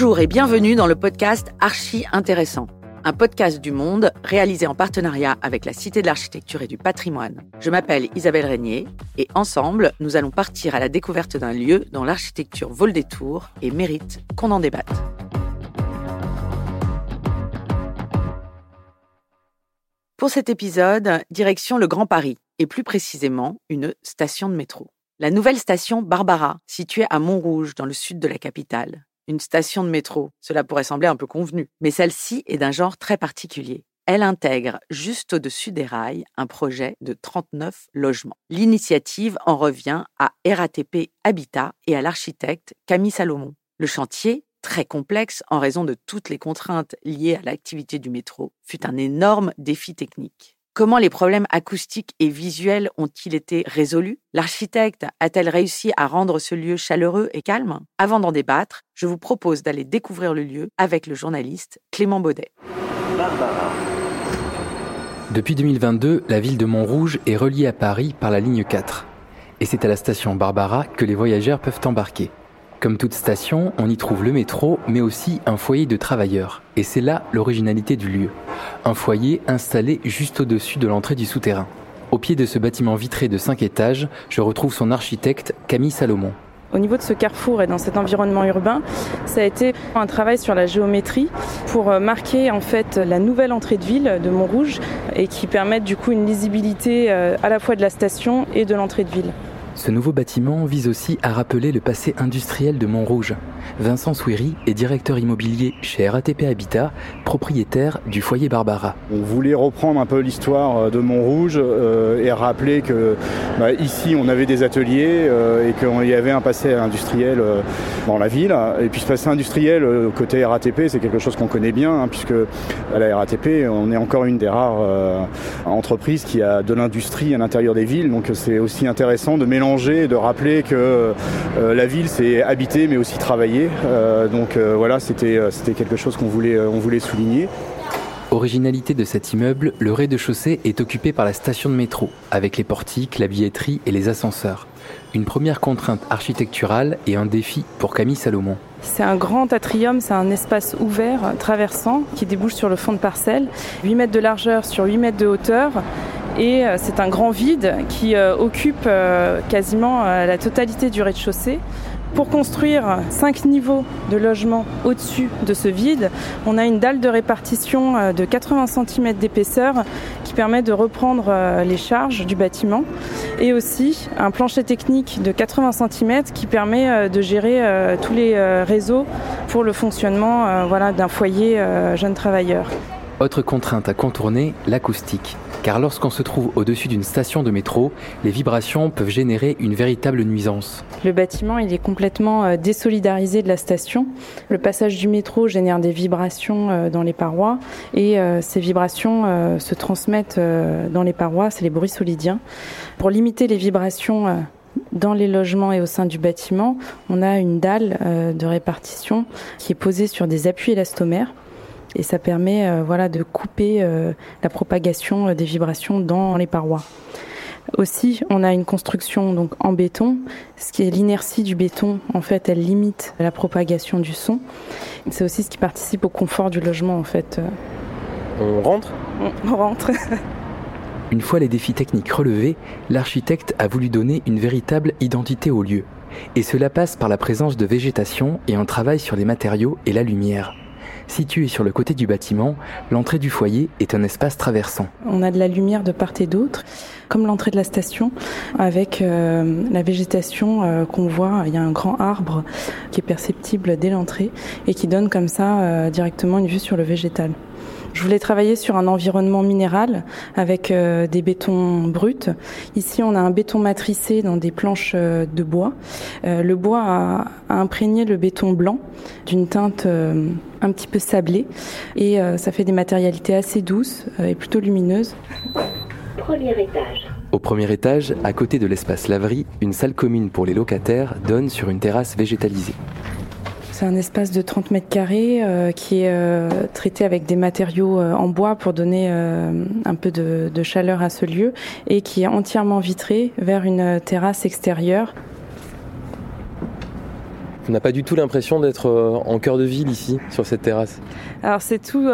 Bonjour et bienvenue dans le podcast Archi Intéressant, un podcast du Monde réalisé en partenariat avec la Cité de l'Architecture et du Patrimoine. Je m'appelle Isabelle Régnier et ensemble, nous allons partir à la découverte d'un lieu dont l'architecture vole des tours et mérite qu'on en débatte. Pour cet épisode, direction le Grand Paris, et plus précisément une station de métro. La nouvelle station Barbara, située à Montrouge, dans le sud de la capitale. Une station de métro, cela pourrait sembler un peu convenu, mais celle-ci est d'un genre très particulier. Elle intègre, juste au-dessus des rails, un projet de 39 logements. L'initiative en revient à RATP Habitat et à l'architecte Camille Salomon. Le chantier très complexe en raison de toutes les contraintes liées à l'activité du métro, fut un énorme défi technique. Comment les problèmes acoustiques et visuels ont-ils été résolus? L'architecte a-t-elle réussi à rendre ce lieu chaleureux et calme? Avant d'en débattre, je vous propose d'aller découvrir le lieu avec le journaliste Clément Baudet. Depuis 2022, la ville de Montrouge est reliée à Paris par la ligne 4. Et c'est à la station Barbara que les voyageurs peuvent embarquer. Comme toute station, on y trouve le métro, mais aussi un foyer de travailleurs. Et c'est là l'originalité du lieu. Un foyer installé juste au-dessus de l'entrée du souterrain. Au pied de ce bâtiment vitré de 5 étages, je retrouve son architecte Camille Salomon. Au niveau de ce carrefour et dans cet environnement urbain, ça a été un travail sur la géométrie pour euh, marquer en fait la nouvelle entrée de ville de Montrouge et qui permette du coup une lisibilité euh, à la fois de la station et de l'entrée de ville. Ce nouveau bâtiment vise aussi à rappeler le passé industriel de Montrouge. Vincent Souiri est directeur immobilier chez RATP Habitat, propriétaire du foyer Barbara. On voulait reprendre un peu l'histoire euh, de Montrouge euh, et rappeler que bah, ici on avait des ateliers euh, et qu'il y avait un passé industriel dans la ville. Et puis ce passé industriel côté RATP, c'est quelque chose qu'on connaît bien, hein, puisque à la RATP, on est encore une des rares entreprises qui a de l'industrie à l'intérieur des villes. Donc c'est aussi intéressant de mélanger de rappeler que euh, la ville c'est habiter mais aussi travailler. Euh, donc euh, voilà, c'était quelque chose qu'on voulait, on voulait souligner. Originalité de cet immeuble, le rez-de-chaussée est occupé par la station de métro, avec les portiques, la billetterie et les ascenseurs. Une première contrainte architecturale et un défi pour Camille Salomon. C'est un grand atrium, c'est un espace ouvert, traversant, qui débouche sur le fond de parcelle. 8 mètres de largeur sur 8 mètres de hauteur et euh, c'est un grand vide qui euh, occupe euh, quasiment la totalité du rez-de-chaussée. Pour construire cinq niveaux de logement au-dessus de ce vide, on a une dalle de répartition de 80 cm d'épaisseur qui permet de reprendre les charges du bâtiment et aussi un plancher technique de 80 cm qui permet de gérer tous les réseaux pour le fonctionnement voilà, d'un foyer jeune travailleur. Autre contrainte à contourner, l'acoustique car lorsqu'on se trouve au-dessus d'une station de métro, les vibrations peuvent générer une véritable nuisance. Le bâtiment, il est complètement euh, désolidarisé de la station. Le passage du métro génère des vibrations euh, dans les parois et euh, ces vibrations se transmettent dans les parois, c'est les bruits solidiens. Pour limiter les vibrations dans les logements et au sein du bâtiment, on a une dalle de répartition qui est posée sur des appuis élastomères et ça permet euh, voilà de couper euh, la propagation euh, des vibrations dans les parois. Aussi, on a une construction donc en béton, ce qui est l'inertie du béton. En fait, elle limite la propagation du son. C'est aussi ce qui participe au confort du logement. En fait. On rentre? On rentre. Une fois les défis techniques relevés, l'architecte a voulu donner une véritable identité au lieu. Et cela passe par la présence de végétation et un travail sur les matériaux et la lumière. Situé sur le côté du bâtiment, l'entrée du foyer est un espace traversant. On a de la lumière de part et d'autre, comme l'entrée de la station, avec euh, la végétation euh, qu'on voit. Il y a un grand arbre qui est perceptible dès l'entrée et qui donne comme ça euh, directement une vue sur le végétal. Je voulais travailler sur un environnement minéral avec euh, des bétons bruts. Ici, on a un béton matricé dans des planches euh, de bois. Euh, le bois a, imprégné le béton blanc d'une teinte un petit peu sablée et ça fait des matérialités assez douces et plutôt lumineuses. Premier étage. Au premier étage, à côté de l'espace laverie, une salle commune pour les locataires donne sur une terrasse végétalisée. C'est un espace de 30 mètres carrés euh, qui est euh, traité avec des matériaux euh, en bois pour donner un peu de, de, chaleur à ce lieu et qui est entièrement vitré vers une terrasse extérieure. On n'a pas du tout l'impression d'être en cœur de ville ici, sur cette terrasse? Alors c'est tout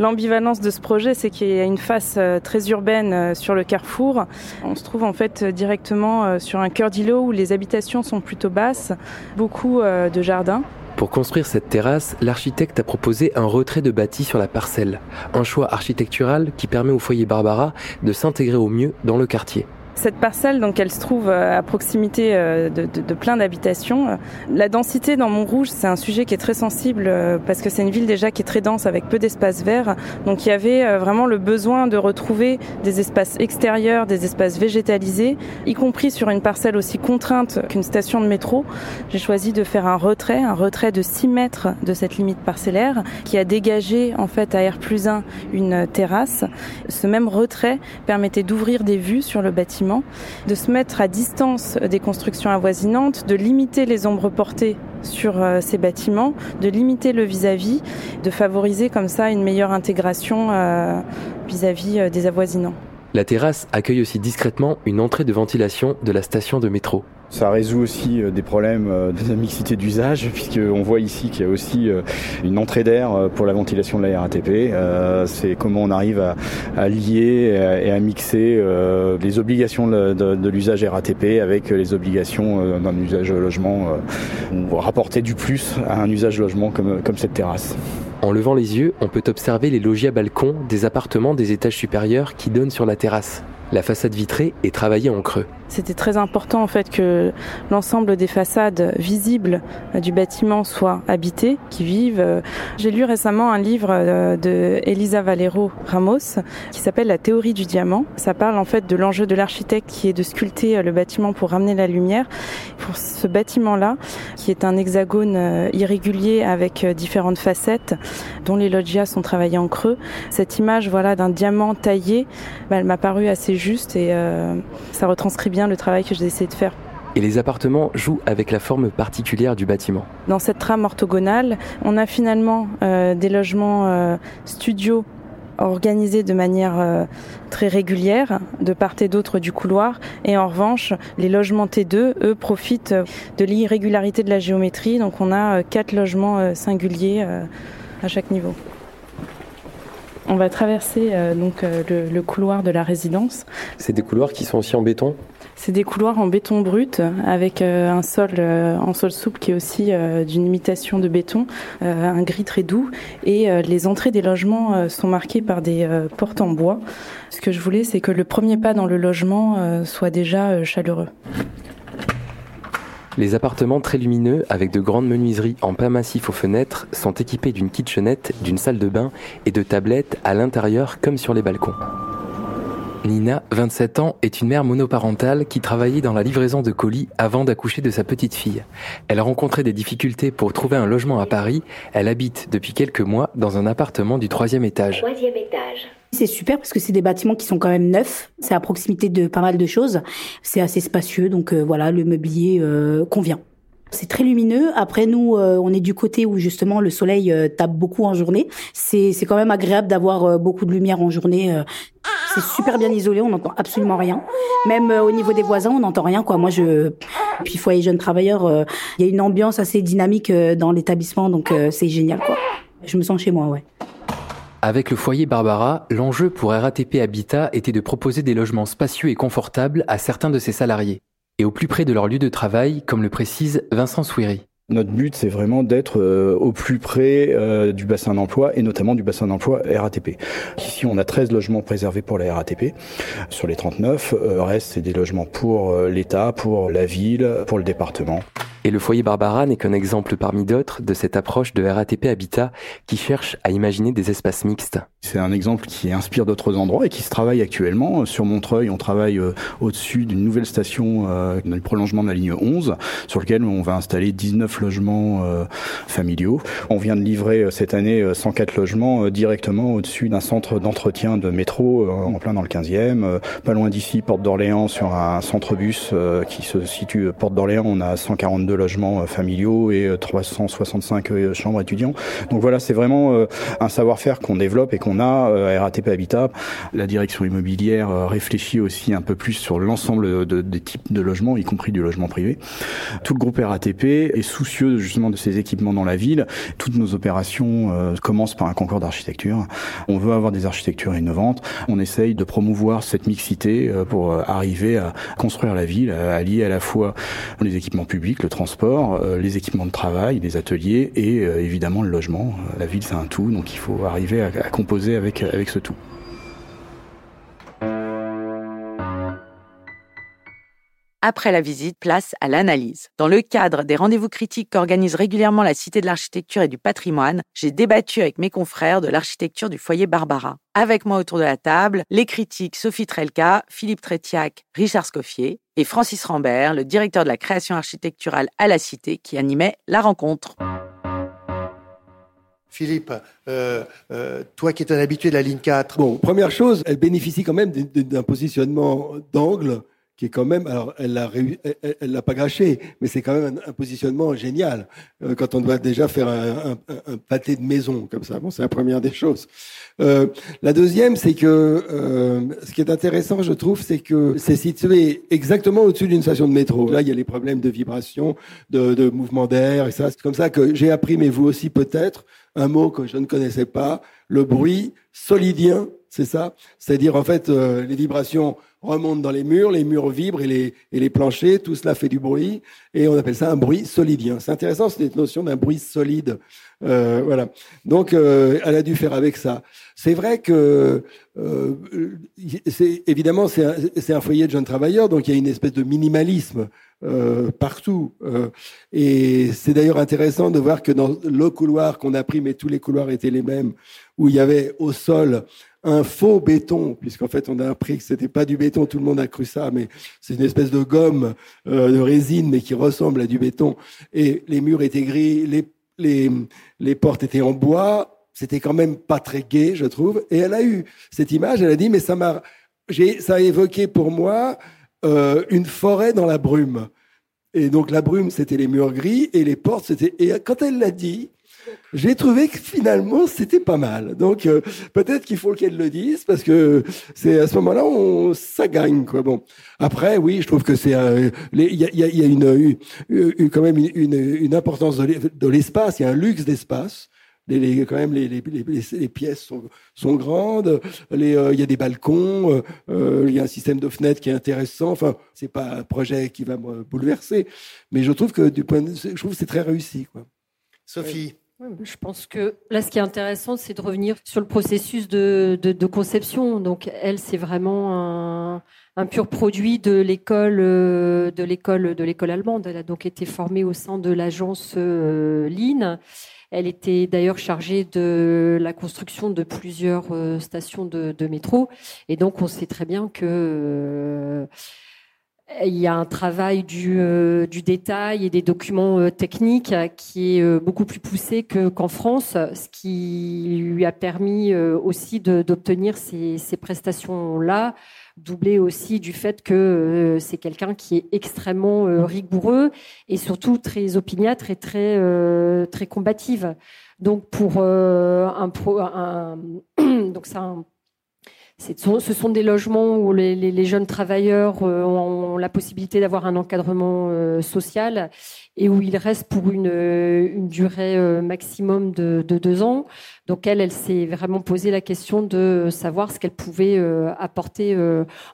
L'ambivalence de ce projet, c'est qu'il y a une face euh, très urbaine euh, sur le carrefour. On se trouve en fait directement euh, sur un cœur d'îlot où les habitations sont plutôt basses, beaucoup de jardins. Pour construire cette terrasse, l'architecte a proposé un retrait de bâti sur la parcelle, un choix architectural qui permet au foyer Barbara de s'intégrer au mieux dans le quartier. Cette parcelle, donc, elle se trouve euh, à proximité euh, de, plein d'habitations. La densité dans Montrouge, c'est un sujet qui est très sensible euh, parce que c'est une ville déjà qui est très dense avec peu d'espaces verts. Donc, il y avait vraiment le besoin de retrouver des espaces extérieurs, des espaces végétalisés, y compris sur une parcelle aussi contrainte qu'une station de métro. J'ai choisi de faire un retrait, un retrait de 6 mètres de cette limite parcellaire qui a dégagé, en fait, à R plus 1 une terrasse. Ce même retrait permettait d'ouvrir des vues sur le bâtiment de se mettre à distance des constructions avoisinantes, de limiter les ombres portées sur euh, ces bâtiments, de limiter le vis-à-vis, de favoriser comme ça une meilleure intégration euh, vis-à-vis euh, des avoisinants. La terrasse accueille aussi discrètement une entrée de ventilation de la station de métro. Ça résout aussi euh, des problèmes euh, de mixité d'usage, puisqu'on voit ici qu'il y a aussi euh, une entrée d'air pour la ventilation de la RATP. C'est comment on arrive à, lier et à mixer les obligations de, l'usage RATP avec les obligations d'un usage logement, ou rapporter du plus à un usage logement comme, comme cette terrasse. En levant les yeux, on peut observer les logis à balcon des appartements des étages supérieurs qui donnent sur la terrasse. La façade vitrée est travaillée en creux. C'était très important en fait que l'ensemble des façades visibles euh, du bâtiment soient habitées, qui vivent. Euh, j'ai lu récemment un livre euh, de Elisa Valero Ramos qui s'appelle La théorie du diamant. Ça parle en fait de l'enjeu de l'architecte qui est de sculpter le bâtiment pour ramener la lumière. Pour ce bâtiment-là, qui est un hexagone irrégulier avec différentes facettes, dont les loggias sont travaillés en creux, cette image voilà d'un diamant taillé, bah, elle m'a paru assez juste et ça retranscrit bien le travail que j'ai essayé de faire. Et les appartements jouent avec la forme particulière du bâtiment. Dans cette trame orthogonale, on a finalement euh, des logements euh, studios organisés de manière euh, très régulière de part et d'autre du couloir. Et en revanche, les logements T2, eux, profitent de l'irrégularité de la géométrie. Donc on a quatre logements singuliers à chaque niveau. On va traverser donc le, couloir de la résidence. C'est des couloirs qui sont aussi en béton? C'est des couloirs en béton brut avec euh, un sol euh, en sol souple qui est aussi euh, d'une imitation de béton, un gris très doux et les entrées des logements sont marquées par des portes en bois. Ce que je voulais, c'est que le premier pas dans le logement soit déjà chaleureux. Les appartements très lumineux, avec de grandes menuiseries en pain massif aux fenêtres, sont équipés d'une kitchenette, d'une salle de bain et de tablettes à l'intérieur comme sur les balcons. Nina, 27 ans, est une mère monoparentale qui travaillait dans la livraison de colis avant d'accoucher de sa petite fille. Elle a rencontré des difficultés pour trouver un logement à Paris. Elle habite depuis quelques mois dans un appartement du troisième étage. C'est super parce que c'est des bâtiments qui sont quand même neufs. C'est à proximité de pas mal de choses. C'est assez spacieux, donc euh, voilà, le mobilier euh, convient. C'est très lumineux. Après, nous, euh, on est du côté où justement le soleil tape beaucoup en journée. C'est quand même agréable d'avoir beaucoup de lumière en journée. C'est super bien isolé, on n'entend absolument rien. Même euh, au niveau des voisins, on n'entend rien quoi. Moi je puis foyer jeunes travailleurs, euh, il y a une ambiance assez dynamique euh, dans l'établissement donc c'est génial quoi. Je me sens chez moi, ouais. Avec le foyer Barbara, l'enjeu pour RATP Habitat était de proposer des logements spacieux et confortables à certains de ses salariés, et au plus près de leur lieu de travail, comme le précise Vincent Souiri. Notre but, c'est vraiment d'être euh, au plus près euh, du bassin d'emploi et notamment du bassin d'emploi RATP. Ici, on a 13 logements préservés pour la RATP. Sur les 39, euh, reste, c'est des logements pour l'État, pour la ville, pour le département. Et le foyer Barbara n'est qu'un exemple parmi d'autres de cette approche de RATP Habitat qui cherche à imaginer des espaces mixtes. C'est un exemple qui inspire d'autres endroits et qui se travaille actuellement. Sur Montreuil, on travaille euh, au-dessus d'une nouvelle station euh, le prolongement de la ligne 11, sur lequel on va installer 19 logements euh, familiaux. On vient de livrer cette année 104 logements directement au-dessus d'un centre d'entretien de métro en plein dans le 15e. Pas loin d'ici, Porte d'Orléans, sur un centre bus qui se situe Porte d'Orléans, on a 142 42 logements familiaux et 365 chambres étudiants. Donc voilà, c'est vraiment un savoir-faire qu'on développe et qu'on a à RATP Habitat. La direction immobilière réfléchit aussi un peu plus sur l'ensemble des types de logements, y compris du logement privé. Tout le groupe RATP est soucieux justement de ces équipements dans la ville. Toutes nos opérations commencent par un concours d'architecture. On veut avoir des architectures innovantes. On essaye de promouvoir cette mixité pour arriver à construire la ville, à lier à la fois les équipements publics, le transport, les équipements de travail, les ateliers et évidemment le logement. La ville, c'est un tout, donc il faut arriver à, composer avec, avec ce tout. Après la visite, place à l'analyse. Dans le cadre des rendez-vous critiques qu'organise régulièrement la Cité de l'Architecture et du Patrimoine, j'ai débattu avec mes confrères de l'architecture du foyer Barbara. Avec moi autour de la table, les critiques Sophie Trelka, Philippe Trétiac, Richard Scoffier et Francis Rambert, le directeur de la création architecturale à la Cité, qui animait la rencontre. Philippe, euh, euh, toi qui es un habitué de la ligne 4. Bon, première chose, elle bénéficie quand même d'un positionnement d'angle qui est quand même, alors elle l'a elle, l'a pas gâché, mais c'est quand même un, positionnement génial euh, quand on doit déjà faire un, un, pâté de maison comme ça. Bon, c'est la première des choses. Euh, la deuxième, c'est que euh, ce qui est intéressant, je trouve, c'est que c'est situé exactement au-dessus d'une station de métro. Là, il y a les problèmes de vibration, de, de mouvement d'air et ça. C'est comme ça que j'ai appris, mais vous aussi peut-être, un mot que je ne connaissais pas, le bruit solidien, c'est ça. C'est-à-dire en fait euh, les vibrations remonte dans les murs, les murs vibrent et les, et les planchers, tout cela fait du bruit, et on appelle ça un bruit solidien. C'est intéressant cette notion d'un bruit solide. Euh, voilà. Donc, euh, elle a dû faire avec ça. C'est vrai que, euh, c'est évidemment, c'est un, un, foyer de jeunes travailleurs, donc il y a une espèce de minimalisme euh, partout. Euh, et c'est d'ailleurs intéressant de voir que dans le couloir qu'on a pris, mais tous les couloirs étaient les mêmes, où il y avait au sol un faux béton, puisqu'en fait on a appris que c'était pas du béton, tout le monde a cru ça, mais c'est une espèce de gomme euh, de résine, mais qui ressemble à du béton. Et les murs étaient gris, les, les, les portes étaient en bois. C'était quand même pas très gai, je trouve. Et elle a eu cette image. Elle a dit, mais ça m'a, ça a évoqué pour moi euh, une forêt dans la brume. Et donc la brume, c'était les murs gris et les portes, c'était. Et quand elle l'a dit, j'ai trouvé que finalement c'était pas mal. Donc euh, peut-être qu'il faut qu'elle le dise parce que c'est à ce moment-là on ça gagne quoi. Bon après oui je trouve que c'est il y a, une, quand même une, importance de l'espace il y a un luxe d'espace. Les, quand même les, les, pièces sont, sont grandes, euh, il y a des balcons, euh, euh, il y a un système de fenêtres qui est intéressant. Enfin, c'est pas un projet qui va me bouleverser, mais je trouve que du point, de, je trouve c'est très réussi. Quoi. Sophie. Je pense que là, ce qui est intéressant, c'est de revenir sur le processus de, de, conception. Donc, elle, c'est vraiment un, un, pur produit de l'école, euh, de l'école, de l'école allemande. Elle a donc été formée au sein de l'agence euh, Line. Elle était d'ailleurs chargée de la construction de plusieurs euh, stations de, de, métro. Et donc, on sait très bien que il y a un travail du, euh, du détail et des documents euh, techniques qui est euh, beaucoup plus poussé qu'en France, ce qui lui a permis aussi d'obtenir ces, prestations-là, doublé aussi du fait que c'est quelqu'un qui est extrêmement rigoureux et surtout très opiniâtre et très, très combative. Donc pour un, un donc c'est un ce sont des logements où les, jeunes travailleurs euh, ont, la possibilité d'avoir un encadrement euh, social et où ils restent pour une, une durée euh, maximum de, de, deux ans. Donc elle, elle s'est vraiment posé la question de savoir ce qu'elle pouvait apporter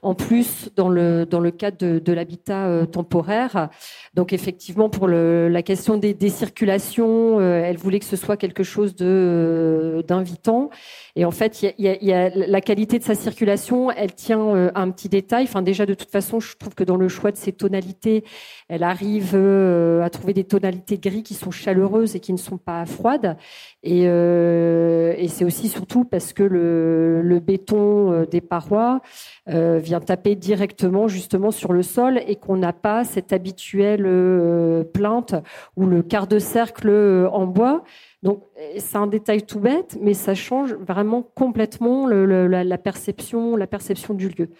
en plus dans le, dans le cadre de, l'habitat temporaire. Donc effectivement, pour la question des, des circulations, elle voulait que ce soit quelque chose d'invitant. Et en fait, il y a, y a, la qualité de sa circulation, elle tient euh, un petit détail. Enfin, déjà, de toute façon, je trouve que dans le choix de ses tonalités, elle arrive euh, à trouver des tonalités gris qui sont chaleureuses et qui ne sont pas froides. Et, euh, et c'est aussi surtout parce que le, le béton des parois vient taper directement justement sur le sol et qu'on n'a pas cette habituelle plainte ou le quart de cercle en bois. Donc c'est un détail tout bête, mais ça change vraiment complètement la, perception, la perception du lieu.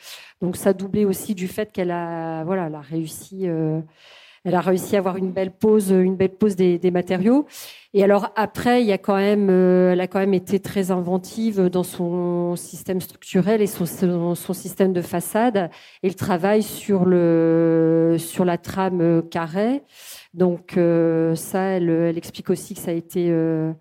Donc ça doublé aussi du fait qu'elle a, voilà, elle a réussi, euh, elle a réussi à avoir une belle pose, une belle pose des, des matériaux. Et alors après, il y a quand même, euh, elle a quand même été très inventive dans son système structurel et son, son système de façade. Et le travail sur le sur la trame carrée. Donc euh, ça, elle, elle, explique aussi que ça a été euh,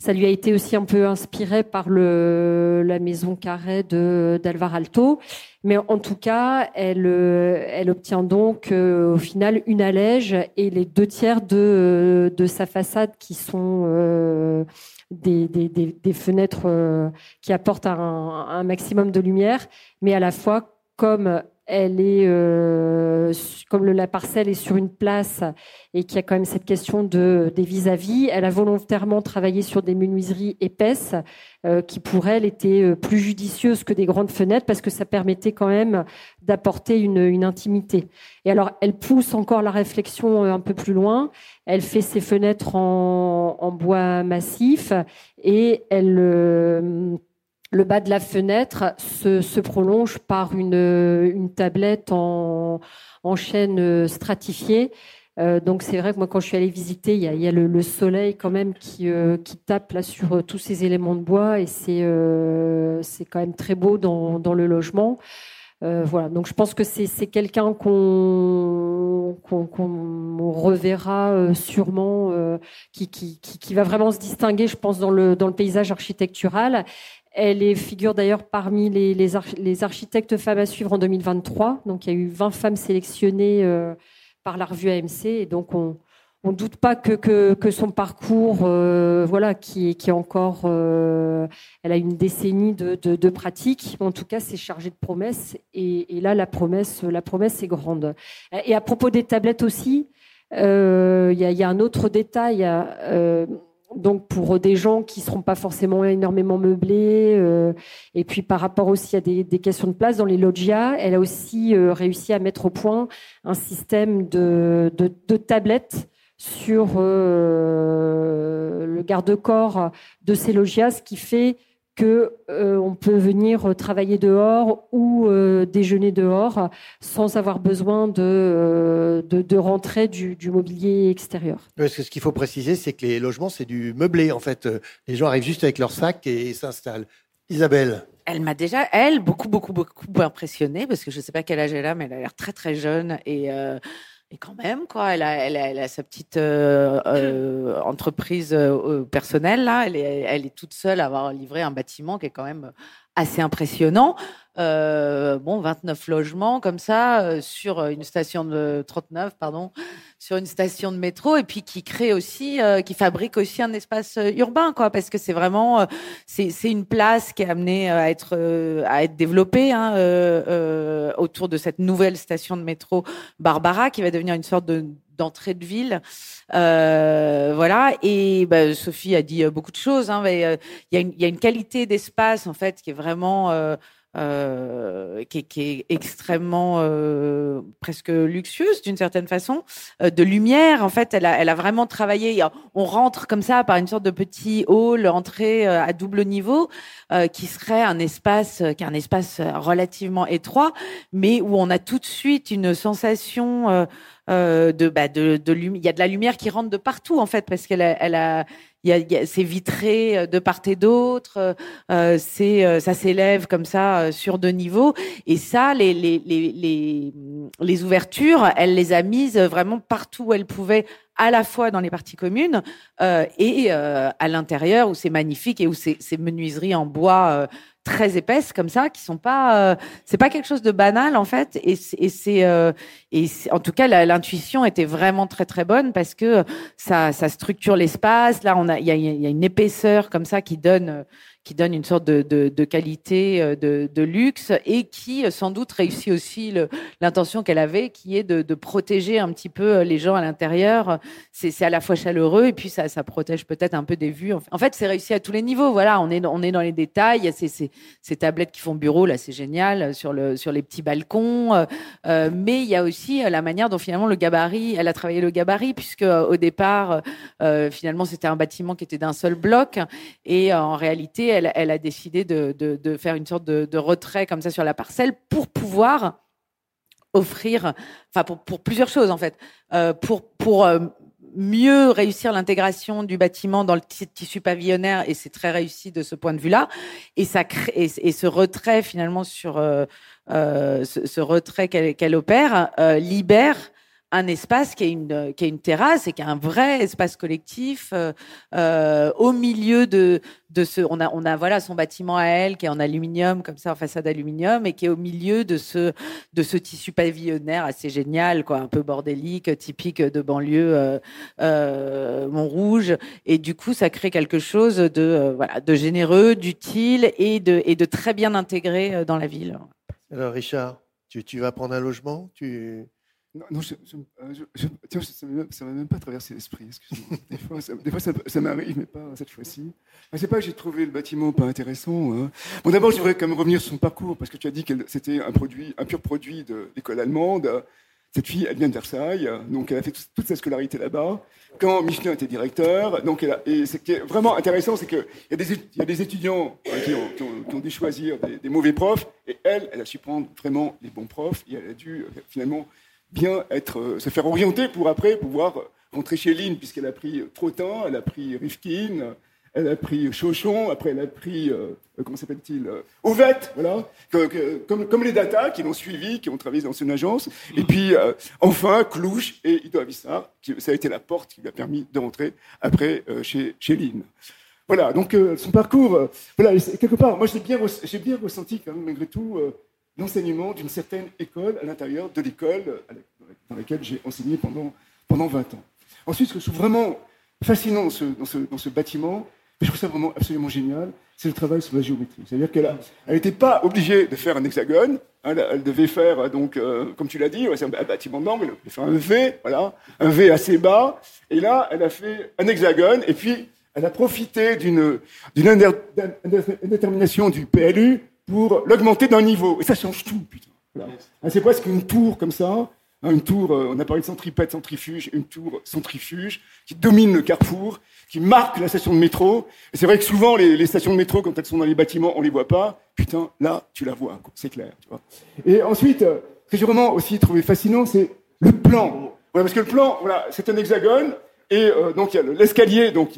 ça lui a été aussi un peu inspiré par le, la maison carrée de d'Alvar Alto. Mais en tout cas, elle, elle obtient donc euh, au final une allège et les deux tiers de, de sa façade qui sont euh, des, des, des, fenêtres euh, qui apportent un maximum de lumière, mais à la fois comme elle est euh, comme la parcelle est sur une place et qu'il y a quand même cette question de des vis-à-vis. Elle a volontairement travaillé sur des menuiseries épaisses euh, qui pour elle étaient euh, plus judicieuses que des grandes fenêtres parce que ça permettait quand même d'apporter une, intimité. Et alors elle pousse encore la réflexion un peu plus loin. Elle fait ses fenêtres en, en bois massif et elle le bas de la fenêtre se, se prolonge par une, une tablette en, en, chaîne stratifiée. Euh, donc c'est vrai que moi quand je suis allée visiter, il y a, y a le, le, soleil quand même qui, euh, qui tape là sur euh, tous ces éléments de bois et c'est euh, c'est quand même très beau dans, dans le logement. Euh, voilà, donc je pense que c'est quelqu'un qu'on qu'on reverra sûrement, qui, qui, qui, qui, va vraiment se distinguer, je pense, dans le, dans le paysage architectural. Elle figure d'ailleurs parmi les, les, architectes femmes à suivre en 2023. Donc il y a eu 20 femmes sélectionnées euh, par la revue AMC. Et donc on ne doute pas que, que, son parcours, euh, voilà, qui, qui est encore, euh, elle a une décennie de, de, pratique. En tout cas, c'est chargé de promesses. Et, là, la promesse, la promesse est grande. Et à propos des tablettes aussi, il y, a, un autre détail donc pour des gens qui seront pas forcément énormément meublés, euh, et puis par rapport aussi à des, des, questions de place dans les loggias, elle a aussi euh, réussi à mettre au point un système de, de, tablettes sur euh, le garde-corps de ces loggias, ce qui fait que euh, on peut venir travailler dehors ou euh, déjeuner dehors sans avoir besoin de, euh, de, de, rentrer du, du, mobilier extérieur. Parce que ce qu'il faut préciser, c'est que les logements, c'est du meublé. En fait, les gens arrivent juste avec leur sac et s'installent. Isabelle. Elle m'a déjà, elle, beaucoup, beaucoup, beaucoup impressionnée parce que je ne sais pas quel âge elle a, mais elle a l'air très, très jeune et et quand même, quoi, elle a, elle a, sa petite euh, euh, entreprise euh, personnelle là. Elle est, elle est toute seule à avoir livré un bâtiment qui est quand même assez impressionnant. Euh, bon, 29 logements comme ça euh, sur une station de 39, pardon, sur une station de métro, et puis qui crée aussi, euh, qui fabrique aussi un espace urbain, quoi, parce que c'est vraiment, c'est une place qui est amenée à être à être développée hein, autour de cette nouvelle station de métro Barbara, qui va devenir une sorte de d'entrée de ville. Euh, voilà. Et bah, Sophie a dit beaucoup de choses. Hein, mais il y, y, a une qualité d'espace en fait qui est vraiment euh, euh, qui, qui, est extrêmement euh, presque luxueuse d'une certaine façon, euh, de lumière. En fait, elle a, elle a vraiment travaillé. On rentre comme ça par une sorte de petit hall, entrée euh, à double niveau, euh, qui serait un espace, qui est un espace relativement étroit, mais où on a tout de suite une sensation euh, de, bah, de, de il y a de la lumière qui rentre de partout en fait parce qu'elle a, elle a, il y a, c'est vitré euh, de part et d'autre, euh, c'est euh, ça s'élève comme ça sur deux niveaux. Et ça les les les les, les ouvertures, elle les a mises vraiment partout où elle pouvait à la fois dans les parties communes euh, et euh, à l'intérieur où c'est magnifique et où ces, menuiseries en bois euh, très épaisses comme ça qui sont pas c'est pas quelque chose de banal en fait. Et c'est et en tout cas l'intuition était vraiment très très bonne parce que ça ça structure l'espace. Là on a il y a, y a, une épaisseur comme ça qui donne qui donne une sorte de, de, qualité euh, de, luxe et qui euh, sans doute réussit aussi l'intention qu'elle avait, qui est de, protéger un petit peu euh, les gens à l'intérieur. C'est à la fois chaleureux et puis ça, ça protège peut-être un peu des vues. En fait, c'est réussi à tous les niveaux. Voilà, on est, on est dans les détails. Il ces, ces, ces tablettes qui font bureau, là, c'est génial, sur, le, sur les petits balcons. Mais il y a aussi la manière dont finalement le gabarit, elle a travaillé le gabarit, puisque au départ, finalement, c'était un bâtiment qui était d'un seul bloc. Et en réalité, elle, a décidé de, faire une sorte de, retrait comme ça sur la parcelle pour pouvoir offrir, enfin pour, plusieurs choses en fait, euh, pour euh, mieux réussir l'intégration du bâtiment dans le tissu pavillonnaire et c'est très réussi de ce point de vue-là. Et et, ce retrait finalement sur euh, ce, retrait qu'elle opère libère un espace qui est une qui est une terrasse et qui est un vrai espace collectif euh, euh, au milieu de ce on a voilà son bâtiment à elle qui est en aluminium comme ça en façade aluminium et qui est au milieu de ce de ce tissu pavillonnaire assez génial un peu bordélique typique de banlieue euh, euh Montrouge et du coup ça crée quelque chose de euh, généreux d'utile et de très bien intégré dans la ville. Alors Richard tu, vas prendre un logement? Non, non je, tiens, ça ne m'a même pas traversé l'esprit. Des fois, ça, des fois, ça, m'arrive, mais pas cette fois-ci. Je sais pas, j'ai trouvé le bâtiment pas intéressant. Hein. Bon, d'abord, je voudrais quand même revenir sur son parcours, parce que tu as dit que c'était un pur produit de l'école allemande. Cette fille, elle vient de Versailles, donc elle a fait toute sa scolarité là-bas. Quand Michelin était directeur, donc et ce qui est vraiment intéressant, c'est qu'il y, a des étudiants qui ont, qui, ont, dû choisir des, des, mauvais profs, et elle, elle a su prendre vraiment les bons profs, et elle a dû finalement bien être, euh, se faire orienter pour après pouvoir rentrer chez Lynn, puisqu'elle a pris Trottin, elle a pris Rifkin, elle a pris Chauchon, après elle a pris, euh, comment s'appelle-t-il, euh, Ovette, voilà, comme, comme, les data qui l'ont suivi, qui ont travaillé dans une agence. Et puis, enfin, Clouche et Ido Avissar, qui, ça a été la porte qui lui a permis de rentrer après chez, chez Lynn. Voilà, donc son parcours, voilà, quelque part, moi j'ai bien, j'ai bien ressenti quand même, malgré tout, l'enseignement d'une certaine école à l'intérieur de l'école dans laquelle j'ai enseigné pendant, pendant 20 ans. Ensuite, ce que je trouve vraiment fascinant dans ce, bâtiment, je trouve ça vraiment absolument génial, c'est le travail sur la géométrie. C'est-à-dire qu'elle n'était pas obligée de faire un hexagone, hein, elle devait faire, donc, euh, comme tu l'as dit, un bâtiment d'angle, elle devait faire un V, voilà, un V assez bas, et là, elle a fait un hexagone, et puis elle a profité d'une indétermination du PLU pour l'augmenter d'un niveau. Et ça change tout, putain. Ah, c'est presque une tour comme ça, hein, une tour, euh, on a parlé de centripète, centrifuge, une tour centrifuge qui domine le carrefour, qui marque la station de métro. Et c'est vrai que souvent, les, stations de métro, quand elles sont dans les bâtiments, on les voit pas. Putain, là, tu la vois, c'est clair. Tu vois. Et ensuite, euh, ce que j'ai vraiment aussi trouvé fascinant, c'est le plan. Voilà, parce que le plan, voilà, c'est un hexagone, et euh, donc il y a l'escalier, donc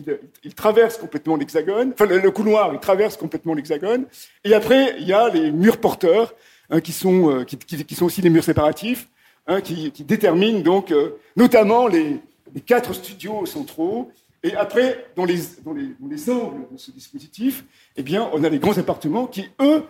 il, traverse complètement l'hexagone, enfin le, couloir, il traverse complètement l'hexagone. Et après, il y a les murs porteurs, hein, qui, sont, euh, qui, sont aussi des murs séparatifs, hein, qui, déterminent donc euh, notamment les, les, quatre studios centraux. Et après, dans les, dans, les, dans les angles de ce dispositif, eh bien, on a les grands appartements qui, eux,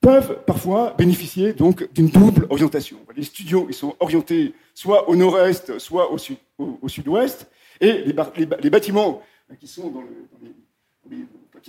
peuvent parfois bénéficier donc d'une double orientation. Les studios, ils sont orientés soit au nord-est, soit au, sud, au sud-ouest. Et les, bâtiments qui ne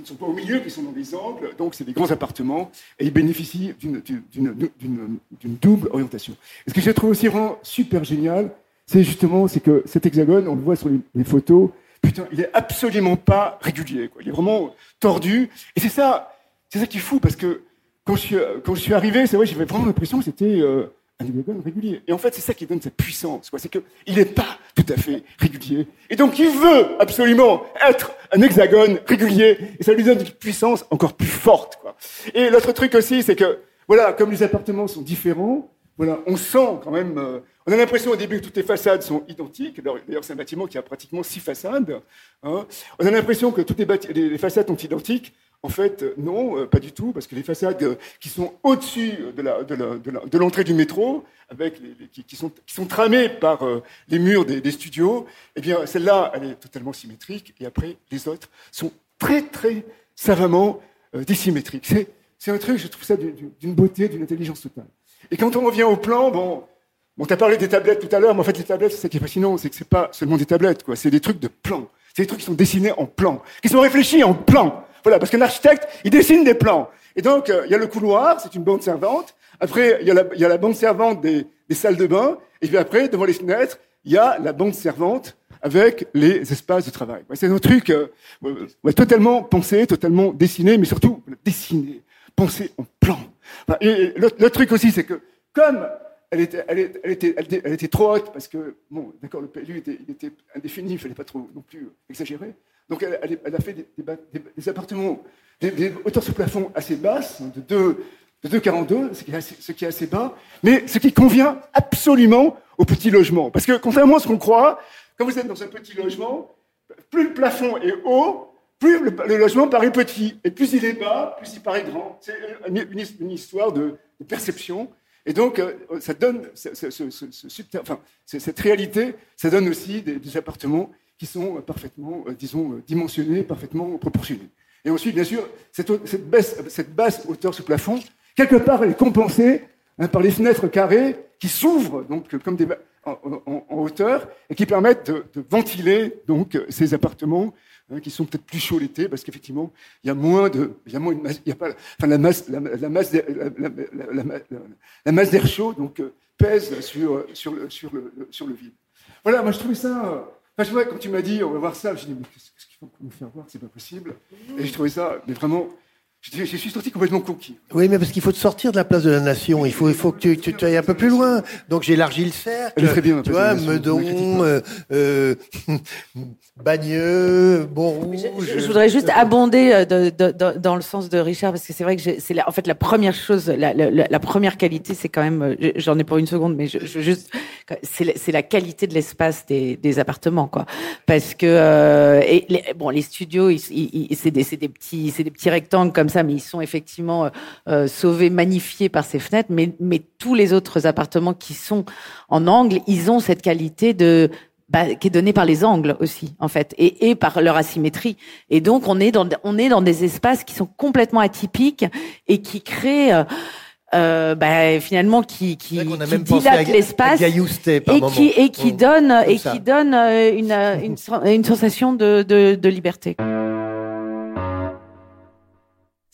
sont pas au milieu, qui sont dans des angles, donc c'est des grands appartements, et ils bénéficient d'une double orientation. Et ce que j'ai trouvé aussi vraiment super génial, c'est justement que cet hexagone, on le voit sur les, photos, putain, il est absolument pas régulier. Quoi. Il est vraiment tordu. Et c'est ça, c'est ça qui est fou, parce que quand je suis, arrivé, j'avais vraiment l'impression que c'était euh, un hexagone régulier. Et en fait, c'est ça qui donne sa puissance. C'est qu'il n'est pas tout à fait régulier. Et donc, il veut absolument être un hexagone régulier. Et ça lui donne une puissance encore plus forte. Quoi. Et l'autre truc aussi, c'est que, voilà, comme les appartements sont différents, voilà, on sent quand même. Euh, on a l'impression au début que toutes les façades sont identiques. D'ailleurs, c'est un bâtiment qui a pratiquement six façades. Hein. On a l'impression que toutes les, les façades sont identiques. En fait, non, euh, pas du tout, parce que les façades euh, qui sont au-dessus de l'entrée du métro, avec qui, sont, qui, sont, tramées par euh, les murs des, studios, eh bien, celle-là, elle est totalement symétrique, et après, les autres sont très, très savamment dissymétriques. C'est un truc, je trouve ça d'une beauté, d'une intelligence totale. Et quand on revient au plan, bon, bon tu as parlé des tablettes tout à l'heure, mais en fait, les tablettes, c'est ça qui est fascinant, c'est que c'est pas seulement des tablettes, quoi, c'est des trucs de plan. C'est des trucs qui sont dessinés en plan, qui sont réfléchis en plan. Voilà, parce qu'un architecte, il dessine des plans. Et donc, euh, il y a le couloir, c'est une bande servante. Après, il y a la, bande servante des, salles de bain. Et puis après, devant les fenêtres, il y a la bande servante avec les espaces de travail. C'est un truc euh, totalement pensé, totalement dessiné, mais surtout dessiné, pensé en plan. Et le, truc aussi, c'est que comme elle était, elle, était, elle, était, trop haute, parce que, bon, d'accord, le PLU était, était indéfini, il ne fallait pas trop non plus exagérer. Donc elle, a fait des, appartements, des, hauteurs sous plafond assez basses, de 2, de 2,42, ce, qui est assez- bas, mais ce qui convient absolument au petit logement. Parce que contrairement à ce qu'on croit, quand vous êtes dans un petit logement, plus le plafond est haut, plus le, logement paraît petit. Et plus il est bas, plus il paraît grand. C'est une, histoire de, perception. Et donc, euh, ça donne, cette réalité, ça donne aussi des, des appartements qui sont euh, parfaitement, euh, disons, euh, dimensionnés, parfaitement proportionnés. Et ensuite, bien sûr, cette, basse hauteur sous plafond, quelque part, elle est compensée hein, par les fenêtres carrées qui s'ouvrent donc comme des, en, hauteur et qui permettent de, ventiler donc ces appartements hein, qui sont peut-être plus chauds l'été parce qu'effectivement il y a moins de il y a moins de il y a pas enfin la masse la, masse la, masse d'air chaud donc pèse sur sur le sur le sur le vide. Voilà, moi je trouvais ça enfin, je vois, quand tu m'as dit on va voir ça, j'ai dit mais qu'est-ce qu'ils vont nous faire voir, c'est pas possible. Et je trouvais ça mais vraiment je, je suis sorti complètement conquis. Oui, mais parce qu'il faut te sortir de la place de la nation. Il faut, il faut que tu, tu, tu ailles un peu plus loin. Donc j'ai élargi le cercle. Est très bien, Tu vois, Meudon, euh, euh, Bagneux, Montrouge. Je, je voudrais juste abonder euh, de- de- de- dans le sens de Richard parce que c'est vrai que c'est la- en fait la première chose, la, la- la- la première qualité, c'est quand même, euh, je- j'en ai pour une seconde, mais je, je veux juste, c'est la- qualité de l'espace des, des appartements, quoi. Parce que euh, et les, bon, les studios, c'est des, c'est des petits, c'est des petits rectangles comme ça, mais ils sont effectivement euh, euh, sauvés, magnifiés par ces fenêtres. Mais, mais tous les autres appartements qui sont en angle, ils ont cette qualité de bah, qui est donnée par les angles aussi, en fait, et, et par leur asymétrie. Et donc, on est dans, on est dans des espaces qui sont complètement atypiques et qui créent, euh, euh, bah, finalement, qui, qui, Ga- l'espace et moment. qui, et qui Mm. donne, Comme et ça. qui donne une, une, sen- une sensation de, de, de liberté.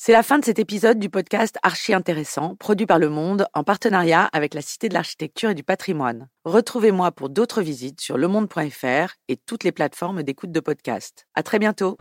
C'est la fin de cet épisode du podcast Archi Intéressant, produit par Le Monde en partenariat avec la Cité de l'Architecture et du Patrimoine. Retrouvez-moi pour d'autres visites sur lemonde.fr et toutes les plateformes d'écoute de podcast. À très bientôt.